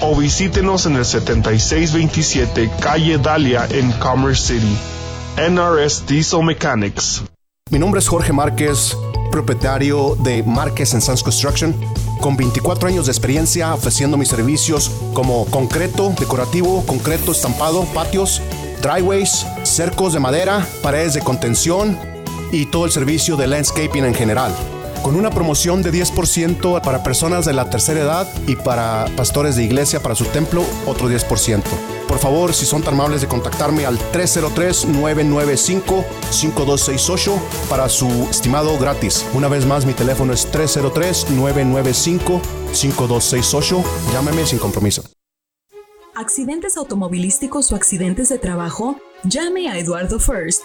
o visítenos en el 7627 Calle Dalia en Commerce City. NRS Diesel Mechanics. Mi nombre es Jorge Márquez, propietario de Márquez Sons Construction, con 24 años de experiencia ofreciendo mis servicios como concreto, decorativo, concreto estampado, patios, driveways, cercos de madera, paredes de contención y todo el servicio de landscaping en general con una promoción de 10% para personas de la tercera edad y para pastores de iglesia para su templo, otro 10%. Por favor, si son tan amables de contactarme al 303-995-5268 para su estimado gratis. Una vez más, mi teléfono es 303-995-5268. Llámeme sin compromiso. ¿Accidentes automovilísticos o accidentes de trabajo? Llame a Eduardo First.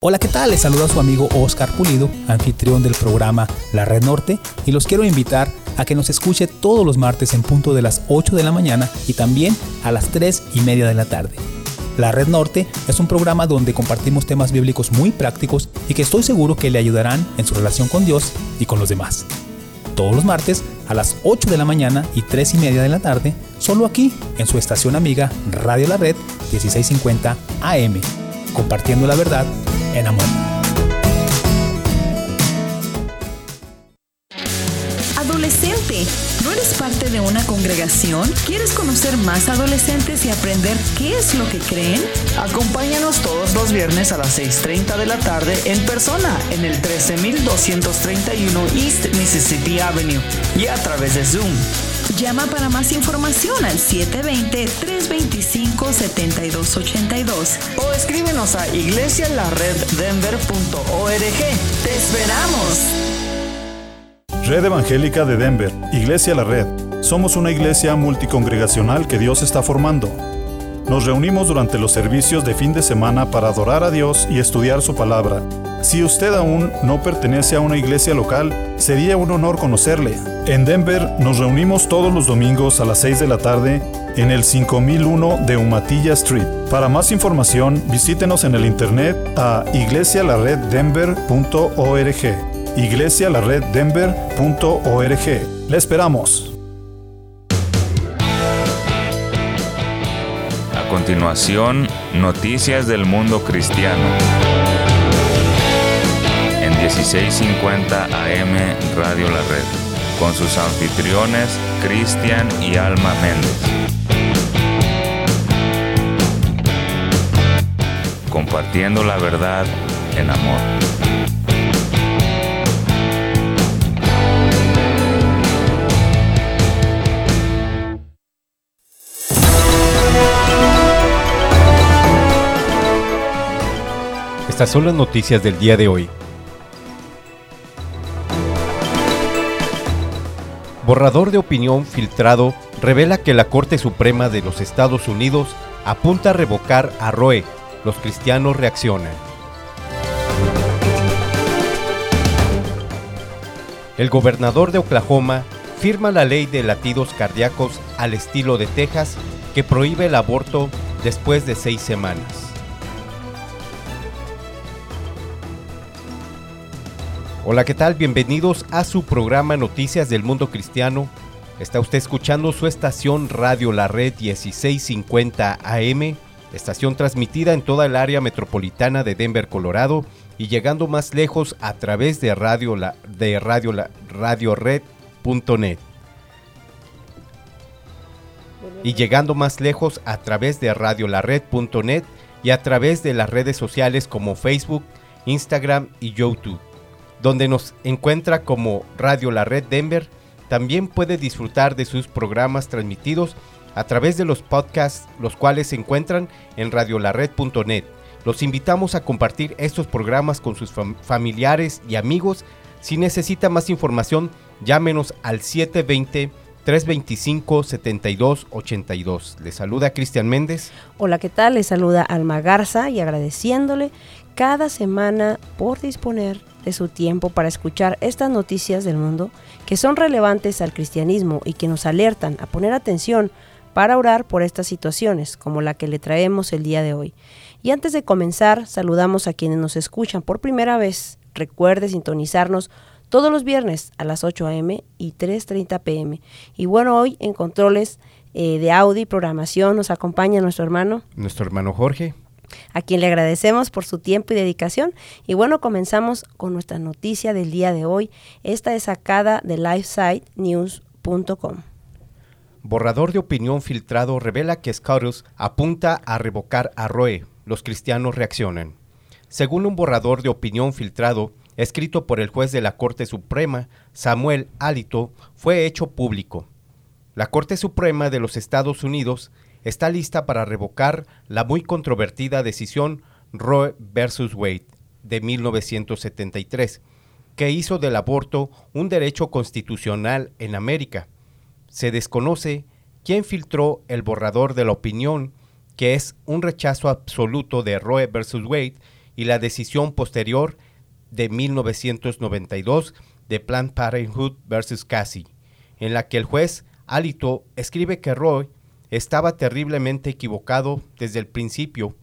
Hola, ¿qué tal? Les saluda su amigo Oscar Pulido, anfitrión del programa La Red Norte, y los quiero invitar a que nos escuche todos los martes en punto de las 8 de la mañana y también a las 3 y media de la tarde. La Red Norte es un programa donde compartimos temas bíblicos muy prácticos y que estoy seguro que le ayudarán en su relación con Dios y con los demás. Todos los martes a las 8 de la mañana y 3 y media de la tarde, solo aquí en su estación amiga Radio La Red 1650 AM, compartiendo la verdad en amor. Adolescente, ¿no eres parte de una congregación? ¿Quieres conocer más adolescentes y aprender qué es lo que creen? Acompáñanos todos los viernes a las 6.30 de la tarde en persona en el 13231 East Mississippi Avenue y a través de Zoom. Llama para más información al 720-325-7282 o escríbenos a iglesialareddenver.org. ¡Te esperamos! Red Evangélica de Denver, Iglesia La Red. Somos una iglesia multicongregacional que Dios está formando. Nos reunimos durante los servicios de fin de semana para adorar a Dios y estudiar su palabra. Si usted aún no pertenece a una iglesia local, sería un honor conocerle. En Denver nos reunimos todos los domingos a las 6 de la tarde en el 5001 de Umatilla Street. Para más información, visítenos en el internet a iglesialareddenver.org. iglesialareddenver.org. Le esperamos. A continuación, noticias del mundo cristiano. En 1650 AM Radio La Red, con sus anfitriones Cristian y Alma Méndez. Compartiendo la verdad en amor. Estas son las noticias del día de hoy. Borrador de opinión filtrado revela que la Corte Suprema de los Estados Unidos apunta a revocar a Roe. Los cristianos reaccionan. El gobernador de Oklahoma firma la ley de latidos cardíacos al estilo de Texas que prohíbe el aborto después de seis semanas. Hola, ¿qué tal? Bienvenidos a su programa Noticias del Mundo Cristiano. Está usted escuchando su estación Radio La Red 1650 AM, estación transmitida en toda el área metropolitana de Denver, Colorado, y llegando más lejos a través de Radio La, de Radio La, radiored.net. Y llegando más lejos a través de radiolared.net y a través de las redes sociales como Facebook, Instagram y YouTube, donde nos encuentra como Radio La Red Denver. También puede disfrutar de sus programas transmitidos a través de los podcasts, los cuales se encuentran en radiolared.net. Los invitamos a compartir estos programas con sus familiares y amigos. Si necesita más información, llámenos al 720 325 7282. Le saluda Cristian Méndez. Hola, ¿qué tal? Le saluda Alma Garza y agradeciéndole cada semana por disponer su tiempo para escuchar estas noticias del mundo que son relevantes al cristianismo y que nos alertan a poner atención para orar por estas situaciones como la que le traemos el día de hoy. Y antes de comenzar, saludamos a quienes nos escuchan por primera vez. Recuerde sintonizarnos todos los viernes a las 8 a.m. y 3.30 p.m. Y bueno, hoy en controles eh, de audio y programación nos acompaña nuestro hermano. Nuestro hermano Jorge. A quien le agradecemos por su tiempo y dedicación. Y bueno, comenzamos con nuestra noticia del día de hoy. Esta es sacada de lifesitenews.com. Borrador de opinión filtrado revela que Scotus apunta a revocar a Roe. Los cristianos reaccionan. Según un borrador de opinión filtrado, escrito por el juez de la Corte Suprema, Samuel Alito, fue hecho público. La Corte Suprema de los Estados Unidos está lista para revocar la muy controvertida decisión Roe versus Wade de 1973, que hizo del aborto un derecho constitucional en América. Se desconoce quién filtró el borrador de la opinión, que es un rechazo absoluto de Roe versus Wade y la decisión posterior de 1992 de Planned Parenthood versus Cassie, en la que el juez Alito escribe que Roy estaba terriblemente equivocado desde el principio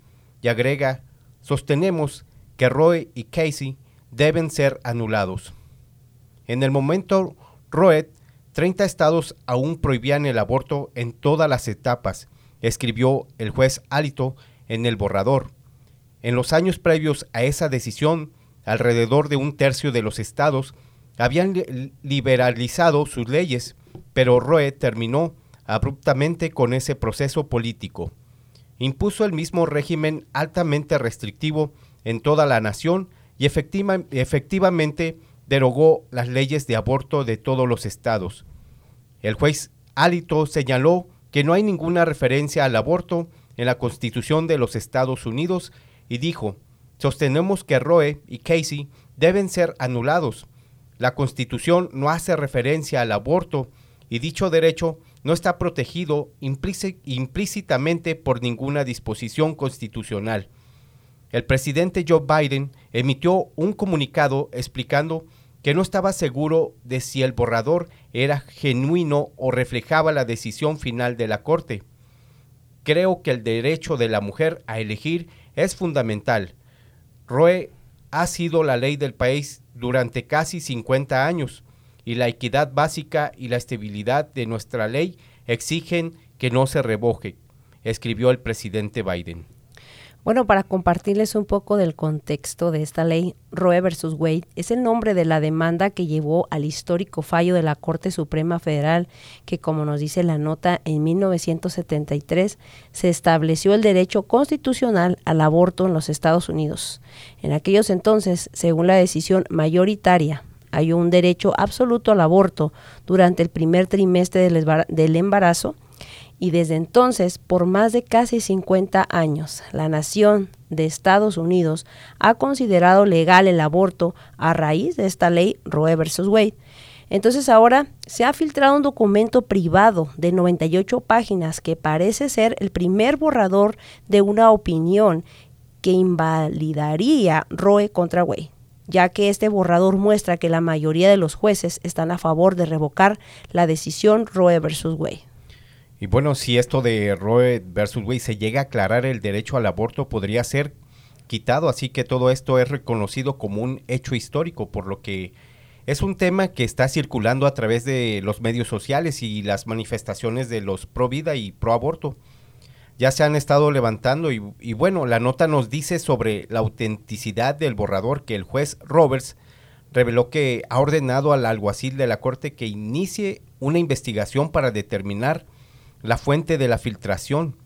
y agrega, sostenemos que Roy y Casey deben ser anulados. En el momento Roe, 30 estados aún prohibían el aborto en todas las etapas, escribió el juez Alito en el borrador. En los años previos a esa decisión, alrededor de un tercio de los estados habían liberalizado sus leyes, pero Roe terminó abruptamente con ese proceso político. Impuso el mismo régimen altamente restrictivo en toda la nación y efectivamente derogó las leyes de aborto de todos los estados. El juez Alito señaló que no hay ninguna referencia al aborto en la Constitución de los Estados Unidos y dijo, Sostenemos que Roe y Casey deben ser anulados. La Constitución no hace referencia al aborto y dicho derecho no está protegido implícitamente por ninguna disposición constitucional. El presidente Joe Biden emitió un comunicado explicando que no estaba seguro de si el borrador era genuino o reflejaba la decisión final de la Corte. Creo que el derecho de la mujer a elegir es fundamental Roe ha sido la ley del país durante casi 50 años y la equidad básica y la estabilidad de nuestra ley exigen que no se revoje, escribió el presidente Biden. Bueno, para compartirles un poco del contexto de esta ley, Roe versus Wade es el nombre de la demanda que llevó al histórico fallo de la Corte Suprema Federal, que como nos dice la nota, en 1973 se estableció el derecho constitucional al aborto en los Estados Unidos. En aquellos entonces, según la decisión mayoritaria, hay un derecho absoluto al aborto durante el primer trimestre del embarazo y desde entonces, por más de casi 50 años, la nación de Estados Unidos ha considerado legal el aborto a raíz de esta ley Roe versus Wade. Entonces ahora se ha filtrado un documento privado de 98 páginas que parece ser el primer borrador de una opinión que invalidaría Roe contra Wade, ya que este borrador muestra que la mayoría de los jueces están a favor de revocar la decisión Roe versus Wade. Y bueno, si esto de Roe versus Wade se llega a aclarar el derecho al aborto, podría ser quitado, así que todo esto es reconocido como un hecho histórico, por lo que es un tema que está circulando a través de los medios sociales y las manifestaciones de los pro vida y pro aborto. Ya se han estado levantando y, bueno, la nota nos dice sobre la autenticidad del borrador que el juez Roberts reveló que ha ordenado al alguacil de la corte que inicie una investigación para determinar la fuente de la filtración.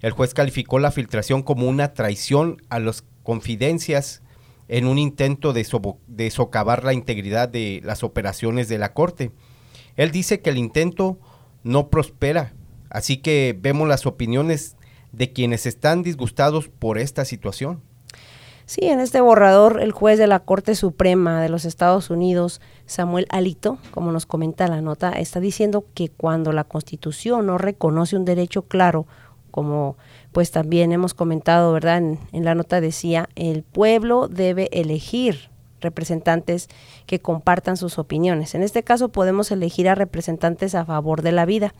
el juez calificó la filtración como una traición a las confidencias en un intento de, de socavar la integridad de las operaciones de la Corte. Él dice que el intento no prospera, así que vemos las opiniones de quienes están disgustados por esta situación. Sí, en este borrador el juez de la Corte Suprema de los Estados Unidos, Samuel Alito, como nos comenta la nota, está diciendo que cuando la Constitución no reconoce un derecho claro, como pues también hemos comentado, ¿verdad? En, en la nota decía, el pueblo debe elegir representantes que compartan sus opiniones. En este caso podemos elegir a representantes a favor de la vida.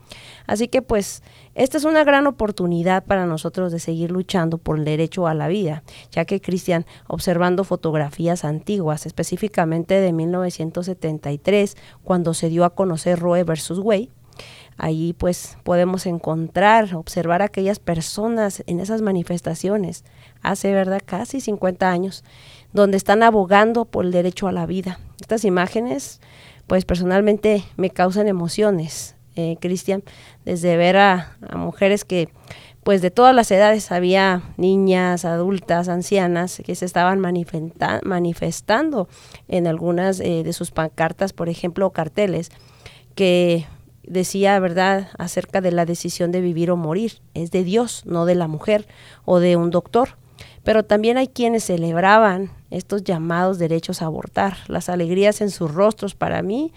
Así que pues esta es una gran oportunidad para nosotros de seguir luchando por el derecho a la vida, ya que Cristian, observando fotografías antiguas, específicamente de 1973, cuando se dio a conocer Roe versus Wade, Allí pues podemos encontrar, observar a aquellas personas en esas manifestaciones hace, ¿verdad? Casi 50 años donde están abogando por el derecho a la vida. Estas imágenes, pues personalmente me causan emociones, eh, Cristian, desde ver a, mujeres que, pues de todas las edades, había niñas, adultas, ancianas, que se estaban manifestando en algunas eh, de sus pancartas, por ejemplo, carteles, que decía, ¿verdad?, acerca de la decisión de vivir o morir. Es de Dios, no de la mujer o de un doctor pero también hay quienes celebraban estos llamados derechos a abortar. Las alegrías en sus rostros para mí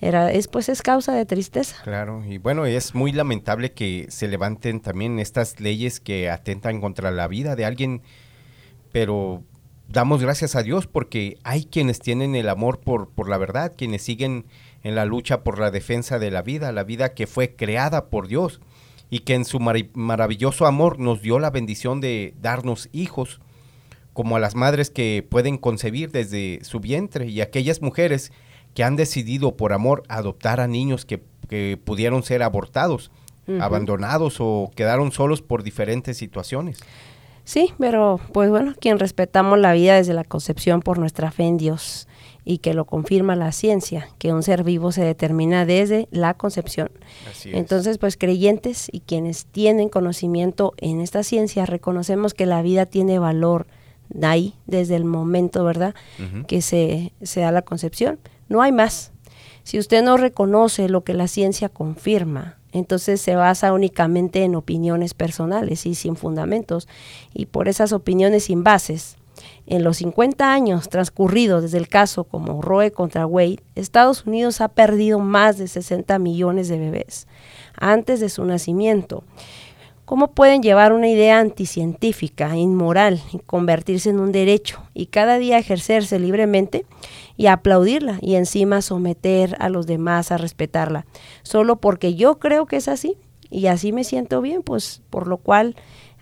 era, es, pues es causa de tristeza. Claro, y bueno, es muy lamentable que se levanten también estas leyes que atentan contra la vida de alguien, pero damos gracias a Dios porque hay quienes tienen el amor por, por la verdad, quienes siguen en la lucha por la defensa de la vida, la vida que fue creada por Dios y que en su maravilloso amor nos dio la bendición de darnos hijos, como a las madres que pueden concebir desde su vientre y aquellas mujeres que han decidido por amor adoptar a niños que, pudieron ser abortados, abandonados o quedaron solos por diferentes situaciones. Sí, pero pues bueno, quien respetamos la vida desde la concepción por nuestra fe en Dios y que lo confirma la ciencia, que un ser vivo se determina desde la concepción. Entonces, pues creyentes y quienes tienen conocimiento en esta ciencia, reconocemos que la vida tiene valor de ahí, desde el momento, ¿verdad?, que se, se da la concepción. No hay más. Si usted no reconoce lo que la ciencia confirma, entonces se basa únicamente en opiniones personales y sin fundamentos. Y por esas opiniones sin bases, en los 50 años transcurridos desde el caso como Roe contra Wade, Estados Unidos ha perdido más de 60 millones de bebés antes de su nacimiento. ¿Cómo pueden llevar una idea anticientífica, inmoral, y convertirse en un derecho y cada día ejercerse libremente y aplaudirla y encima someter a los demás a respetarla? Solo porque yo creo que es así y así me siento bien, pues por lo cual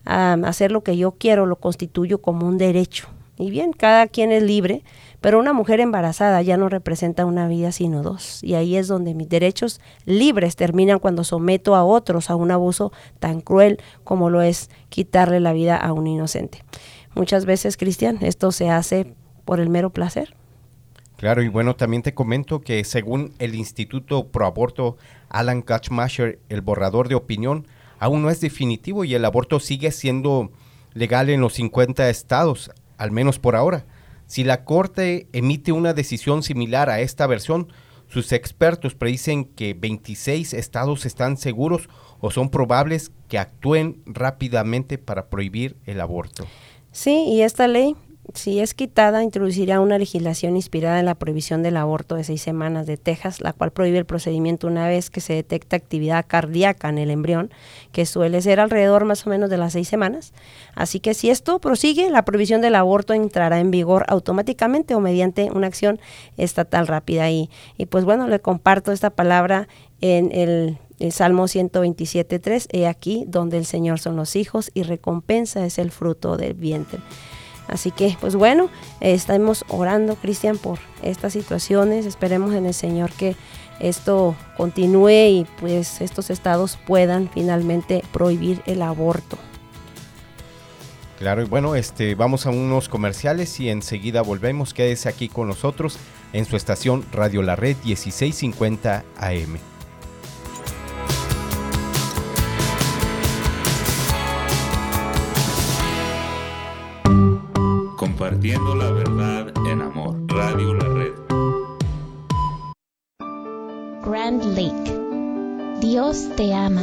hacer lo que yo quiero lo constituyo como un derecho. Y bien, cada quien es libre, pero una mujer embarazada ya no representa una vida sino dos. Y ahí es donde mis derechos libres terminan cuando someto a otros a un abuso tan cruel como lo es quitarle la vida a un inocente. Muchas veces, Cristian, esto se hace por el mero placer. Claro, y bueno, también te comento que según el Instituto Pro Aborto Alan Kachmasher, el borrador de opinión aún no es definitivo y el aborto sigue siendo legal en los 50 estados, al menos por ahora. Si la Corte emite una decisión similar a esta versión, sus expertos predicen que 26 estados están seguros o son probables que actúen rápidamente para prohibir el aborto. Sí, y esta ley si es quitada, introducirá una legislación inspirada en la prohibición del aborto de seis semanas de Texas, la cual prohíbe el procedimiento una vez que se detecta actividad cardíaca en el embrión, que suele ser alrededor más o menos de las seis semanas. Así que si esto prosigue, la prohibición del aborto entrará en vigor automáticamente o mediante una acción estatal rápida. Y, y pues bueno, le comparto esta palabra en el el Salmo 127.3, he aquí donde el Señor son los hijos y recompensa es el fruto del vientre. Así que, pues bueno, estamos orando, Cristian, por estas situaciones. Esperemos en el Señor que esto continúe y pues estos estados puedan finalmente prohibir el aborto. Claro, y bueno, este, vamos a unos comerciales y enseguida volvemos. Quédese aquí con nosotros en su estación Radio La Red 1650 AM. Compartiendo la verdad en amor. Radio La Red. Grand Lake. Dios te ama.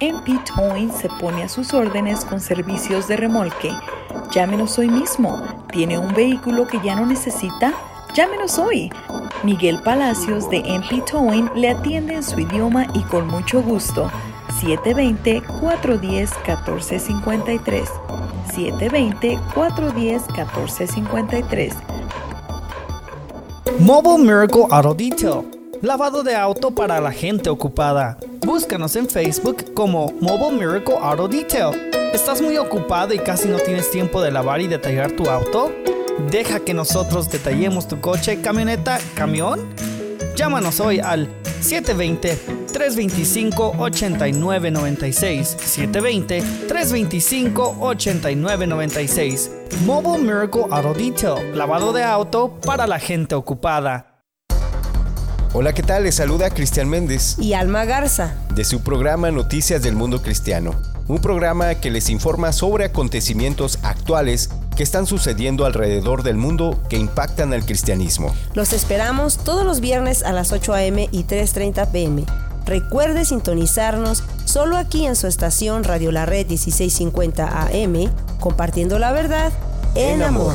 MP Towing se pone a sus órdenes con servicios de remolque. Llámenos hoy mismo. ¿Tiene un vehículo que ya no necesita? Llámenos hoy. Miguel Palacios de MP Towing le atiende en su idioma y con mucho gusto. 720-410-1453. 720-410-1453. Mobile Miracle Auto Detail. Lavado de auto para la gente ocupada. Búscanos en Facebook como Mobile Miracle Auto Detail. ¿Estás muy ocupado y casi no tienes tiempo de lavar y detallar tu auto? Deja que nosotros detallemos tu coche, camioneta, camión. Llámanos hoy al 720-325-8996. 720-325-8996. Mobile Miracle Auto Detail. Lavado de auto para la gente ocupada. Hola, ¿qué tal? Les saluda Cristian Méndez. Y Alma Garza. De su programa Noticias del Mundo Cristiano. Un programa que les informa sobre acontecimientos actuales que están sucediendo alrededor del mundo que impactan al cristianismo. Los esperamos todos los viernes a las 8 a.m. y 3.30 p.m. Recuerde sintonizarnos solo aquí en su estación Radio La Red 1650 AM, compartiendo la verdad en, amor.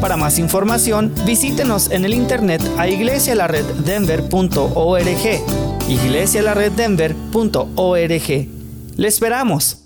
Para más información, visítenos en el internet a iglesialareddenver.org. iglesialareddenver.org. Le esperamos.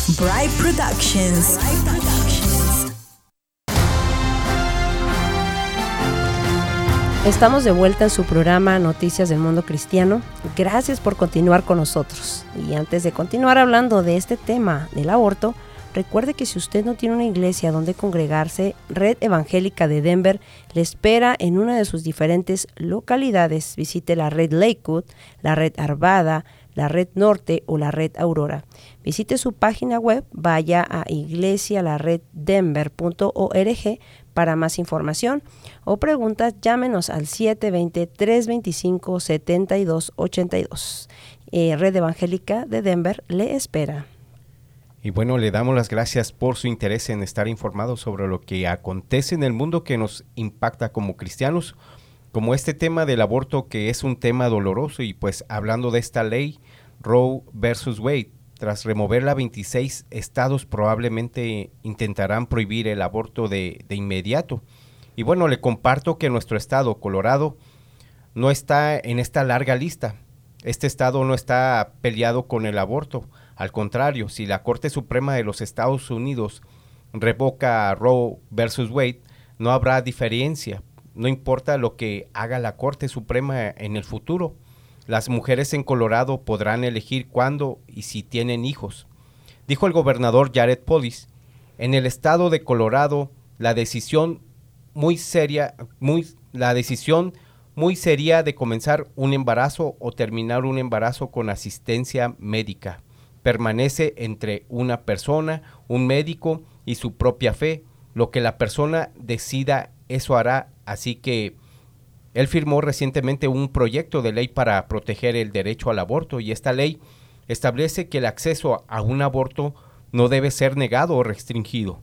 Bright Productions. Estamos de vuelta en su programa Noticias del Mundo Cristiano. Gracias por continuar con nosotros. Y antes de continuar hablando de este tema del aborto, recuerde que si usted no tiene una iglesia donde congregarse, Red Evangélica de Denver le espera en una de sus diferentes localidades. Visite la Red Lakewood, la Red Arvada, la Red Norte o la Red Aurora. Visite su página web, vaya a iglesialareddenver.org para más información o preguntas, llámenos al 720-325-7282. Eh, Red Evangélica de Denver le espera. Y bueno, le damos las gracias por su interés en estar informados sobre lo que acontece en el mundo que nos impacta como cristianos, como este tema del aborto que es un tema doloroso y pues hablando de esta ley Roe versus Wade, tras removerla 26 estados probablemente intentarán prohibir el aborto de, de inmediato. Y bueno, le comparto que nuestro estado, Colorado, no está en esta larga lista. Este estado no está peleado con el aborto. Al contrario, si la Corte Suprema de los Estados Unidos revoca Roe versus Wade, no habrá diferencia. No importa lo que haga la Corte Suprema en el futuro. Las mujeres en Colorado podrán elegir cuándo y si tienen hijos. Dijo el gobernador Jared Polis, en el estado de Colorado la decisión muy seria, muy, la decisión muy seria de comenzar un embarazo o terminar un embarazo con asistencia médica permanece entre una persona, un médico y su propia fe, lo que la persona decida, eso hará. Así que él firmó recientemente un proyecto de ley para proteger el derecho al aborto y esta ley establece que el acceso a un aborto no debe ser negado o restringido.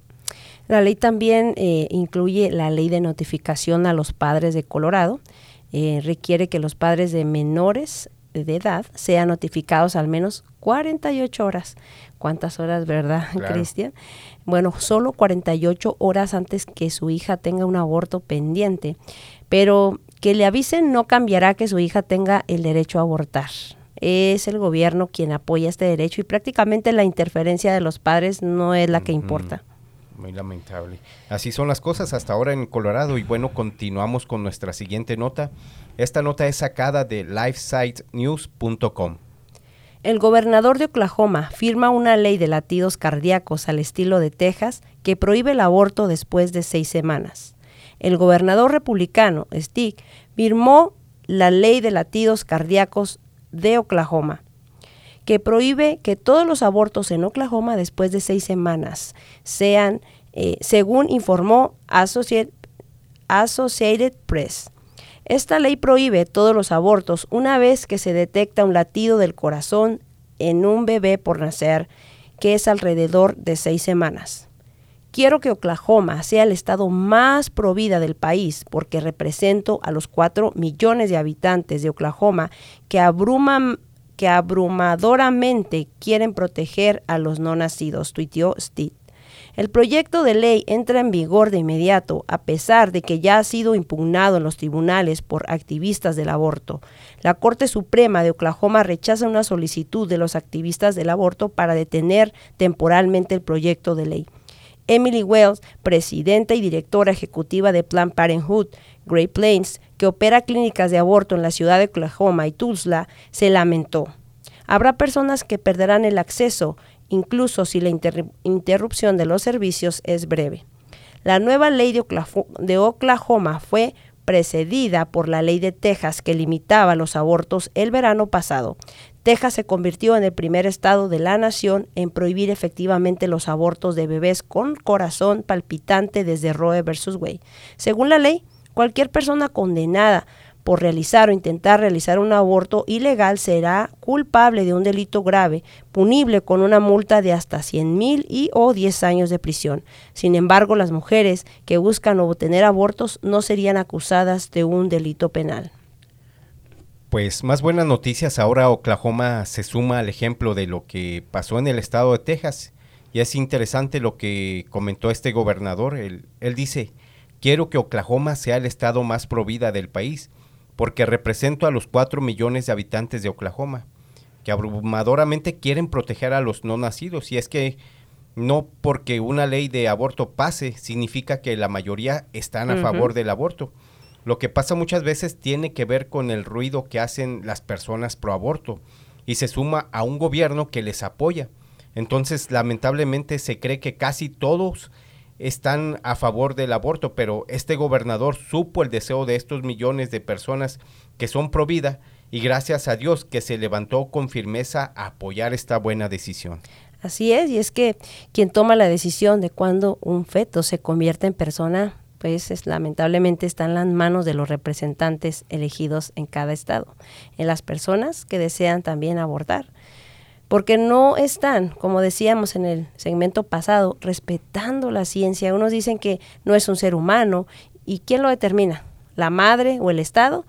La ley también eh, incluye la ley de notificación a los padres de Colorado. Eh, requiere que los padres de menores de edad sean notificados al menos 48 horas. ¿Cuántas horas, verdad, Cristian? Bueno, solo 48 horas antes que su hija tenga un aborto pendiente. Pero que le avisen no cambiará que su hija tenga el derecho a abortar. Es el gobierno quien apoya este derecho y prácticamente la interferencia de los padres no es la que importa. Muy lamentable. Así son las cosas hasta ahora en Colorado y bueno, continuamos con nuestra siguiente nota. Esta nota es sacada de lifesitenews.com. El gobernador de Oklahoma firma una ley de latidos cardíacos al estilo de Texas que prohíbe el aborto después de seis semanas. El gobernador republicano, Stick, firmó la ley de latidos cardíacos de Oklahoma, que prohíbe que todos los abortos en Oklahoma después de seis semanas sean, eh, según informó Associated, Associated Press. Esta ley prohíbe todos los abortos una vez que se detecta un latido del corazón en un bebé por nacer, que es alrededor de seis semanas. Quiero que Oklahoma sea el estado más provida del país porque represento a los cuatro millones de habitantes de Oklahoma que, abruman, que abrumadoramente quieren proteger a los no nacidos, tuiteó Steve. El proyecto de ley entra en vigor de inmediato, a pesar de que ya ha sido impugnado en los tribunales por activistas del aborto. La Corte Suprema de Oklahoma rechaza una solicitud de los activistas del aborto para detener temporalmente el proyecto de ley. Emily Wells, presidenta y directora ejecutiva de Planned Parenthood Great Plains, que opera clínicas de aborto en la ciudad de Oklahoma y Tulsa, se lamentó. Habrá personas que perderán el acceso, incluso si la interrupción de los servicios es breve. La nueva ley de Oklahoma fue precedida por la ley de Texas que limitaba los abortos el verano pasado. Texas se convirtió en el primer estado de la nación en prohibir efectivamente los abortos de bebés con corazón palpitante desde Roe versus Wade. Según la ley, cualquier persona condenada por realizar o intentar realizar un aborto ilegal será culpable de un delito grave, punible con una multa de hasta 100 mil y o 10 años de prisión. Sin embargo, las mujeres que buscan obtener abortos no serían acusadas de un delito penal. Pues más buenas noticias, ahora Oklahoma se suma al ejemplo de lo que pasó en el estado de Texas. Y es interesante lo que comentó este gobernador. Él, él dice, quiero que Oklahoma sea el estado más provida del país porque represento a los 4 millones de habitantes de Oklahoma, que abrumadoramente quieren proteger a los no nacidos. Y es que no porque una ley de aborto pase significa que la mayoría están a favor del aborto. Lo que pasa muchas veces tiene que ver con el ruido que hacen las personas pro aborto y se suma a un gobierno que les apoya. Entonces, lamentablemente se cree que casi todos están a favor del aborto, pero este gobernador supo el deseo de estos millones de personas que son pro vida y gracias a Dios que se levantó con firmeza a apoyar esta buena decisión. Así es, y es que quien toma la decisión de cuándo un feto se convierte en persona, pues es, lamentablemente está en las manos de los representantes elegidos en cada estado, en las personas que desean también abortar porque no están, como decíamos en el segmento pasado, respetando la ciencia. Unos dicen que no es un ser humano. ¿Y quién lo determina? ¿La madre o el Estado?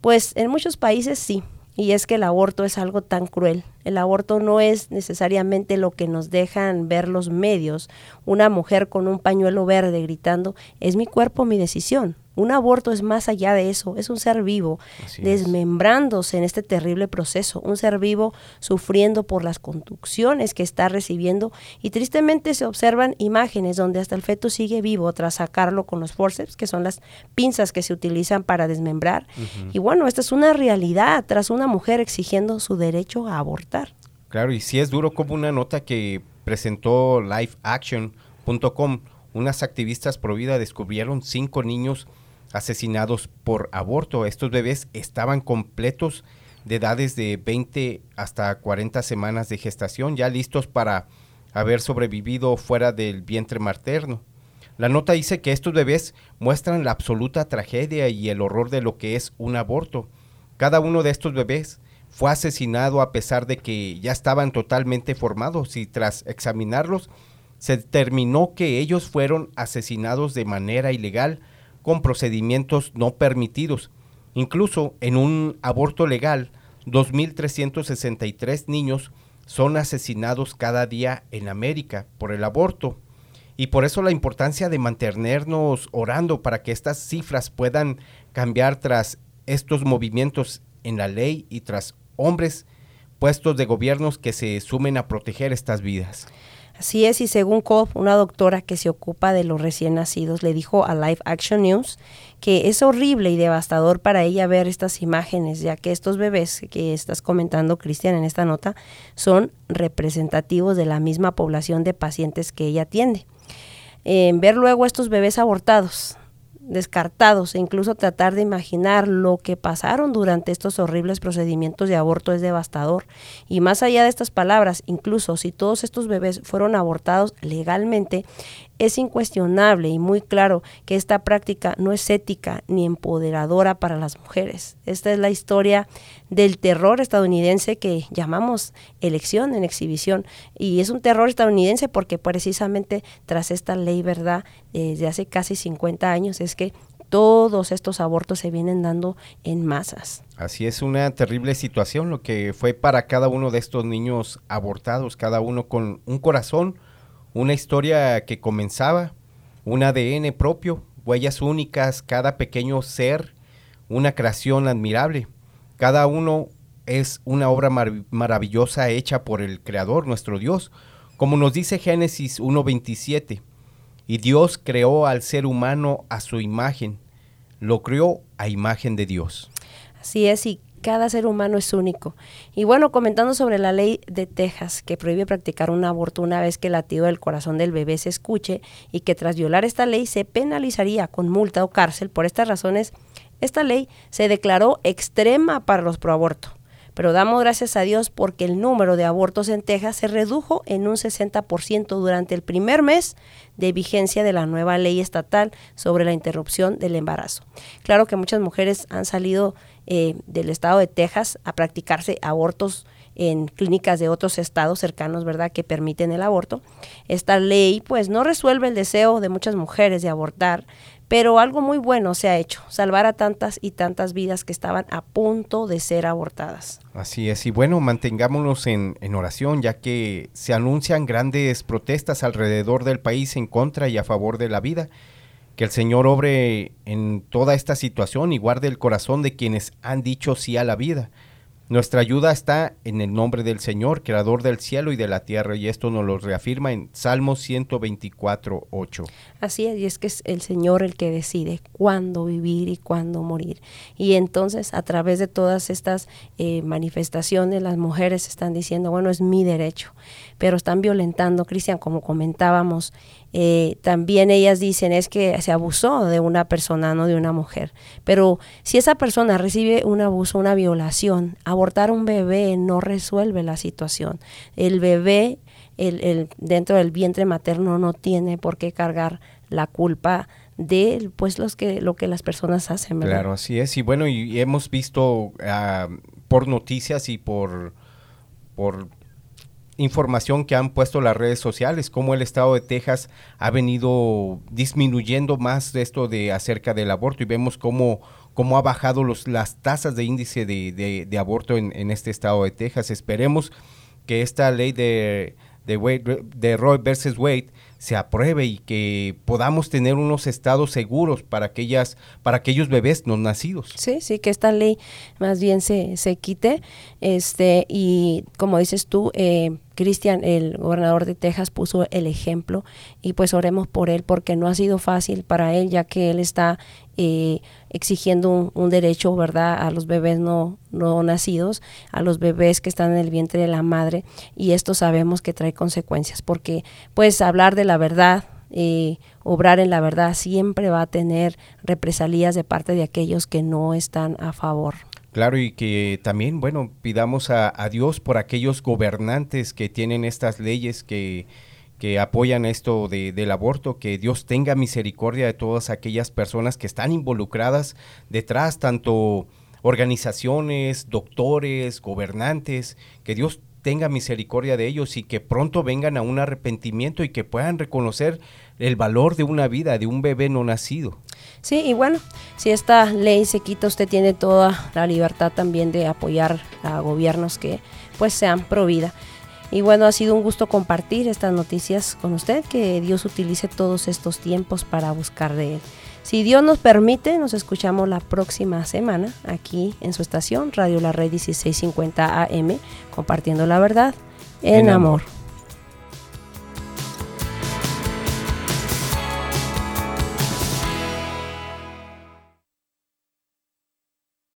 Pues en muchos países sí. Y es que el aborto es algo tan cruel. El aborto no es necesariamente lo que nos dejan ver los medios. Una mujer con un pañuelo verde gritando, es mi cuerpo, mi decisión. Un aborto es más allá de eso, es un ser vivo desmembrándose en este terrible proceso, un ser vivo sufriendo por las conducciones que está recibiendo y tristemente se observan imágenes donde hasta el feto sigue vivo tras sacarlo con los forceps, que son las pinzas que se utilizan para desmembrar. Y bueno, esta es una realidad tras una mujer exigiendo su derecho a abortar. Claro, y si es duro como una nota que presentó lifeaction.com, unas activistas pro vida descubrieron cinco niños asesinados por aborto. Estos bebés estaban completos de edades de 20 hasta 40 semanas de gestación, ya listos para haber sobrevivido fuera del vientre materno. La nota dice que estos bebés muestran la absoluta tragedia y el horror de lo que es un aborto. Cada uno de estos bebés fue asesinado a pesar de que ya estaban totalmente formados y tras examinarlos se determinó que ellos fueron asesinados de manera ilegal con procedimientos no permitidos. Incluso en un aborto legal, 2.363 niños son asesinados cada día en América por el aborto. Y por eso la importancia de mantenernos orando para que estas cifras puedan cambiar tras estos movimientos en la ley y tras hombres puestos de gobiernos que se sumen a proteger estas vidas. Así es, y según Cobb, una doctora que se ocupa de los recién nacidos, le dijo a Live Action News que es horrible y devastador para ella ver estas imágenes, ya que estos bebés que estás comentando, Cristian, en esta nota, son representativos de la misma población de pacientes que ella atiende. ver luego estos bebés abortados, descartados e incluso tratar de imaginar lo que pasaron durante estos horribles procedimientos de aborto es devastador. Y más allá de estas palabras, incluso si todos estos bebés fueron abortados legalmente, es incuestionable y muy claro que esta práctica no es ética ni empoderadora para las mujeres. Esta es la historia del terror estadounidense que llamamos elección en exhibición. Y es un terror estadounidense porque precisamente tras esta ley, ¿verdad? Desde hace casi 50 años es que todos estos abortos se vienen dando en masas. Así es una terrible situación lo que fue para cada uno de estos niños abortados, cada uno con un corazón una historia que comenzaba, un ADN propio, huellas únicas, cada pequeño ser, una creación admirable. Cada uno es una obra maravillosa hecha por el Creador, nuestro Dios, como nos dice Génesis 1.27. Y Dios creó al ser humano a su imagen, lo creó a imagen de Dios. Así es, y cada ser humano es único. Y bueno, comentando sobre la ley de Texas que prohíbe practicar un aborto una vez que el latido del corazón del bebé se escuche y que tras violar esta ley se penalizaría con multa o cárcel. Por estas razones, esta ley se declaró extrema para los proaborto. Pero damos gracias a Dios porque el número de abortos en Texas se redujo en un 60% durante el primer mes de vigencia de la nueva ley estatal sobre la interrupción del embarazo. Claro que muchas mujeres han salido eh, del estado de Texas a practicarse abortos en clínicas de otros estados cercanos, ¿verdad?, que permiten el aborto. Esta ley, pues, no resuelve el deseo de muchas mujeres de abortar, pero algo muy bueno se ha hecho, salvar a tantas y tantas vidas que estaban a punto de ser abortadas. Así es, y bueno, mantengámonos en, en oración, ya que se anuncian grandes protestas alrededor del país en contra y a favor de la vida que el Señor obre en toda esta situación y guarde el corazón de quienes han dicho sí a la vida. Nuestra ayuda está en el nombre del Señor, creador del cielo y de la tierra, y esto nos lo reafirma en Salmo 124, 8. Así es, y es que es el Señor el que decide cuándo vivir y cuándo morir. Y entonces, a través de todas estas eh, manifestaciones, las mujeres están diciendo, bueno, es mi derecho, pero están violentando, Cristian, como comentábamos, eh, también ellas dicen es que se abusó de una persona, no de una mujer. Pero si esa persona recibe un abuso, una violación, abortar un bebé no resuelve la situación. El bebé el, dentro del vientre materno no tiene por qué cargar la culpa de pues los que lo que las personas hacen claro así es y bueno y, hemos visto ah, por noticias y por por información que han puesto las redes sociales, cómo el estado de Texas ha venido disminuyendo más de esto de acerca del aborto y vemos cómo, cómo ha bajado los, las tasas de índice de, de, aborto en, en, este estado de Texas. Esperemos que esta ley de, de, de Roy versus Wade se apruebe y que podamos tener unos estados seguros para aquellas para aquellos bebés no nacidos. Sí, sí, que esta ley más bien se, se quite este y como dices tú eh, Cristian, el gobernador de Texas, puso el ejemplo y pues oremos por él porque no ha sido fácil para él ya que él está eh, exigiendo un, derecho, ¿verdad?, a los bebés no, no nacidos, a los bebés que están en el vientre de la madre y esto sabemos que trae consecuencias porque pues hablar de la verdad, eh, obrar en la verdad siempre va a tener represalias de parte de aquellos que no están a favor. Claro, y que también, bueno, pidamos a, Dios por aquellos gobernantes que tienen estas leyes que, que apoyan esto de, del aborto, que Dios tenga misericordia de todas aquellas personas que están involucradas detrás, tanto organizaciones, doctores, gobernantes, que Dios tenga misericordia de ellos y que pronto vengan a un arrepentimiento y que puedan reconocer el valor de una vida, de un bebé no nacido. Sí, y bueno, si esta ley se quita, usted tiene toda la libertad también de apoyar a gobiernos que pues sean pro vida. Y bueno, ha sido un gusto compartir estas noticias con usted, que Dios utilice todos estos tiempos para buscar de Él. Si Dios nos permite, nos escuchamos la próxima semana aquí en su estación, Radio La Red 1650 AM, compartiendo la verdad en, amor.